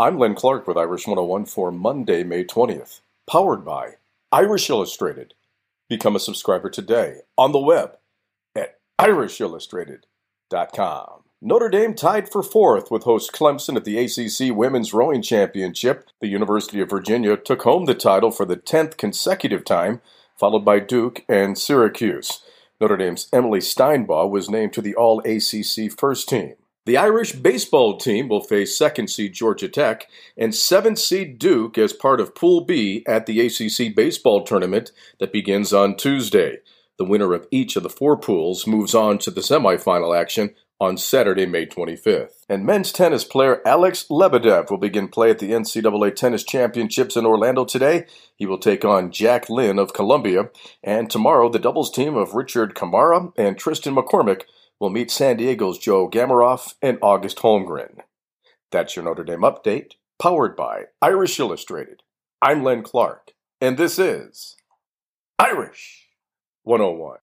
I'm Len Clark with Irish 101 for Monday, May 20th. Powered by Irish Illustrated. Become a subscriber today on the web at irishillustrated.com. Notre Dame tied for fourth with host Clemson at the ACC Women's Rowing Championship. The University of Virginia took home the title for the 10th consecutive time, followed by Duke and Syracuse. Notre Dame's Emily Steinbaugh was named to the All ACC first team. The Irish baseball team will face second seed Georgia Tech and seventh seed Duke as part of Pool B at the ACC baseball tournament that begins on Tuesday. The winner of each of the four pools moves on to the semifinal action on Saturday, May 25th. And men's tennis player Alex Lebedev will begin play at the NCAA Tennis Championships in Orlando today. He will take on Jack Lin of Columbia. And tomorrow, the doubles team of Richard Ciamarra and Tristan McCormick will meet San Diego's Joe Gamaroff and August Holmgren. That's your Notre Dame update, powered by Irish Illustrated. I'm Len Clark, and this is Irish 101.